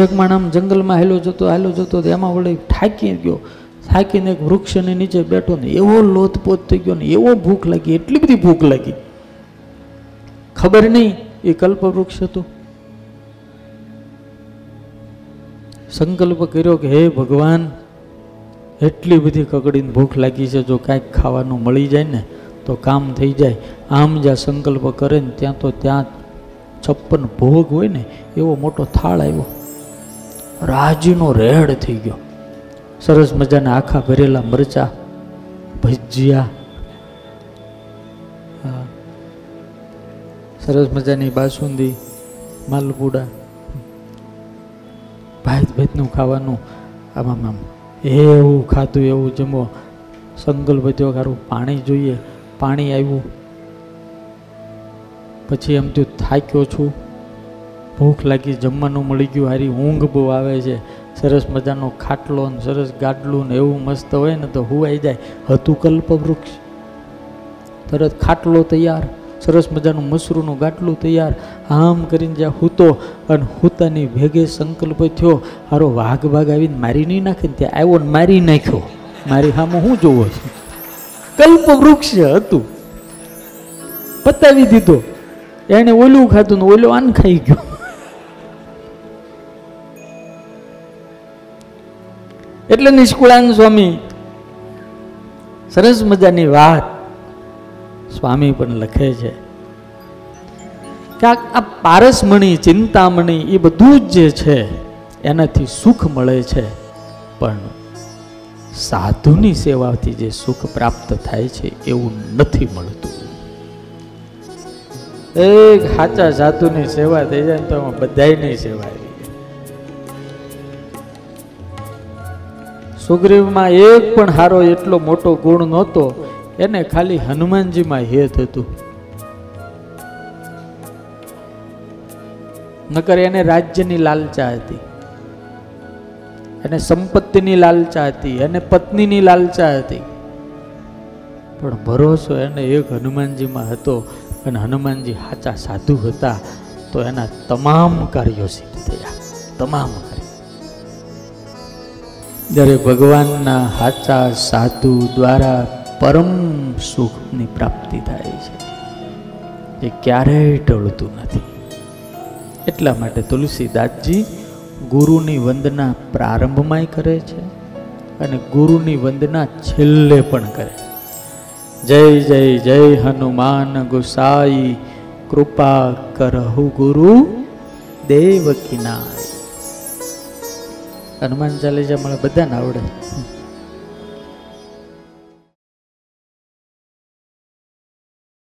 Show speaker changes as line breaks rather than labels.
એક માણ આમ જંગલમાં હાલો જતો હાલો જતો એમાં વળી થાકી ગયો. થાકીને એક વૃક્ષની નીચે બેઠો ને એવો લોથપોત થઈ ગયો ને એવો ભૂખ લાગી, એટલી બધી ભૂખ લાગી. ખબર નહીં એ કલ્પવૃક્ષ હતું. સંકલ્પ કર્યો કે, હે ભગવાન, એટલી બધી કકડીને ભૂખ લાગી છે, જો કાંઈક ખાવાનું મળી જાય ને તો કામ થઈ જાય. આમ જ્યાં સંકલ્પ કરે ને ત્યાં તો ત્યાં છપ્પન ભોગ હોય ને એવો મોટો થાળ આવ્યો. રાજીનો રેડ થઈ ગયો. સરસ મજાના આખા ભરેલા મરચા, ભજીયા. સરસ મજાની બાસુંદી, માલપુડા. ભાઈ ભેદનું ખાવાનું. આમાં આમ એવું ખાધું, એવું જમો. સંગલ થયો ખારું પાણી જોઈએ. પાણી આવ્યું. પછી એમ તો થાક્યો છું. ભૂખ લાગી જમવાનું મળી ગયું, હારી ઊંઘ બહુ આવે છે. સરસ મજાનો ખાટલો ને સરસ ગાડલું ને એવું મસ્ત હોય ને તો હુવાઈ જાય. હતું કલ્પવૃક્ષ. તરત ખાટલો તૈયાર. સરસ મજાનું મસરૂનું ગાટલું તૈયાર. આમ કરીને જ્યાં હૂતો અને હૂતાની ભેગે સંકલ્પ થયો. હારો વાઘ ભાગ આવીને મારી નહીં નાખે ને ત્યાં આવ્યો ને મારી નાખ્યો. મારી હામો હું જોવો છે? કલ્પવૃક્ષ હતું. પતાવી દીધો. એને ઓલું ખાધું ને ઓલું આન ખાઈ ગયો. એટલે નિષ્કુળાન સ્વામી. સરસ મજાની વાત સ્વામી પણ લખે છે. કે આ પારસમણી, ચિંતામણી એ બધું જ જે છે, એનાથી સુખ મળે છે. પણ સાધુની સેવાથી જે સુખ પ્રાપ્ત થાય છે, એવું નથી મળતું. એક સાચા સાધુની સેવા થઈ જાય તો બધાની સેવા આવી. સુગ્રીવમાં એક પણ હારો એટલો મોટો ગુણ નહોતો, એને ખાલી હનુમાનજીમાં હેત હતું. નકર એને રાજ્યની લાલચા હતી. એને સંપત્તિની લાલચા હતી, એને પત્નીની લાલચા હતી. પણ ભરોસો એને એક હનુમાનજીમાં હતો અને હનુમાનજી સાચા સાધુ હતા, તો એના તમામ કાર્યો સિદ્ધ થયા. તમામ જ્યારે ભગવાનના સાચા સાધુ દ્વારા પરમ સુખની પ્રાપ્તિ થાય છે, એ ક્યારેય ટળતું નથી. એટલા માટે તુલસીદાસજી ગુરુની વંદના પ્રારંભમાંય કરે છે અને ગુરુની વંદના છેલ્લે પણ કરે જય જય જય હનુમાન ગુસાઈ, કૃપા કરહુ ગુરુ દેવકીનાય હનુમાન ચાલીસા મને બધાને આવડે.